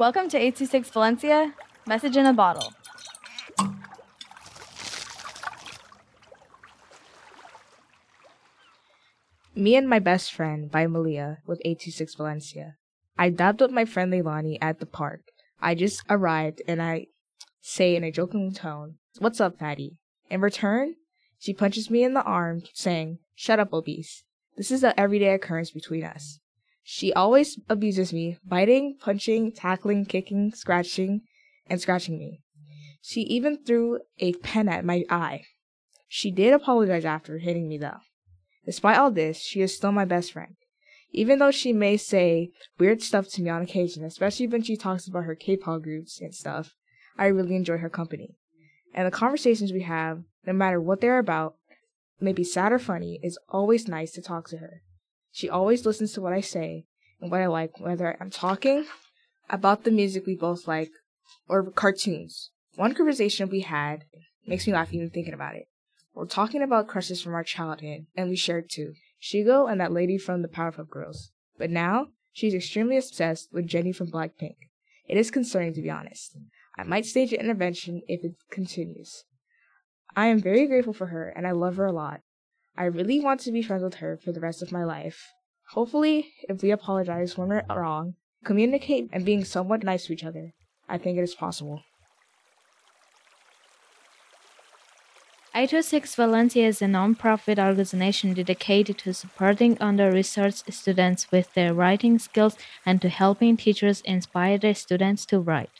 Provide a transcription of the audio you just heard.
Welcome to 826 Valencia, message in a bottle. Me and My Best Friend by Maliya with 826 Valencia. I dabbed up my friend Leilani at the park. I just arrived and I say in a joking tone, What's up, fatty? In return, she punches me in the arm, saying, Shut up, obese. This is an everyday occurrence between us. She always abuses me, biting, punching, tackling, kicking, scratching, and scratching me. She even threw a pen at my eye. She did apologize after hitting me though. Despite all this, she is still my best friend. Even though she may say weird stuff to me on occasion, especially when she talks about her K-pop groups and stuff, I really enjoy her company. And the conversations we have, no matter what they're about, may be sad or funny, it's always nice to talk to her. She always listens to what I say and what I like, whether I'm talking about the music we both like or cartoons. One conversation we had makes me laugh even thinking about it. We're talking about crushes from our childhood, and we shared two Shego and that lady from the Powerpuff Girls. But now, she's extremely obsessed with Jennie from Blackpink. It is concerning to be honest. I might stage an intervention if it continues. I am very grateful for her, and I love her a lot. I really want to be friends with her for the rest of my life. Hopefully, if we apologize when we're wrong, communicate, and being somewhat nice to each other, I think it is possible. 826 Valencia is a non-profit organization dedicated to supporting under-researched students with their writing skills and to helping teachers inspire their students to write.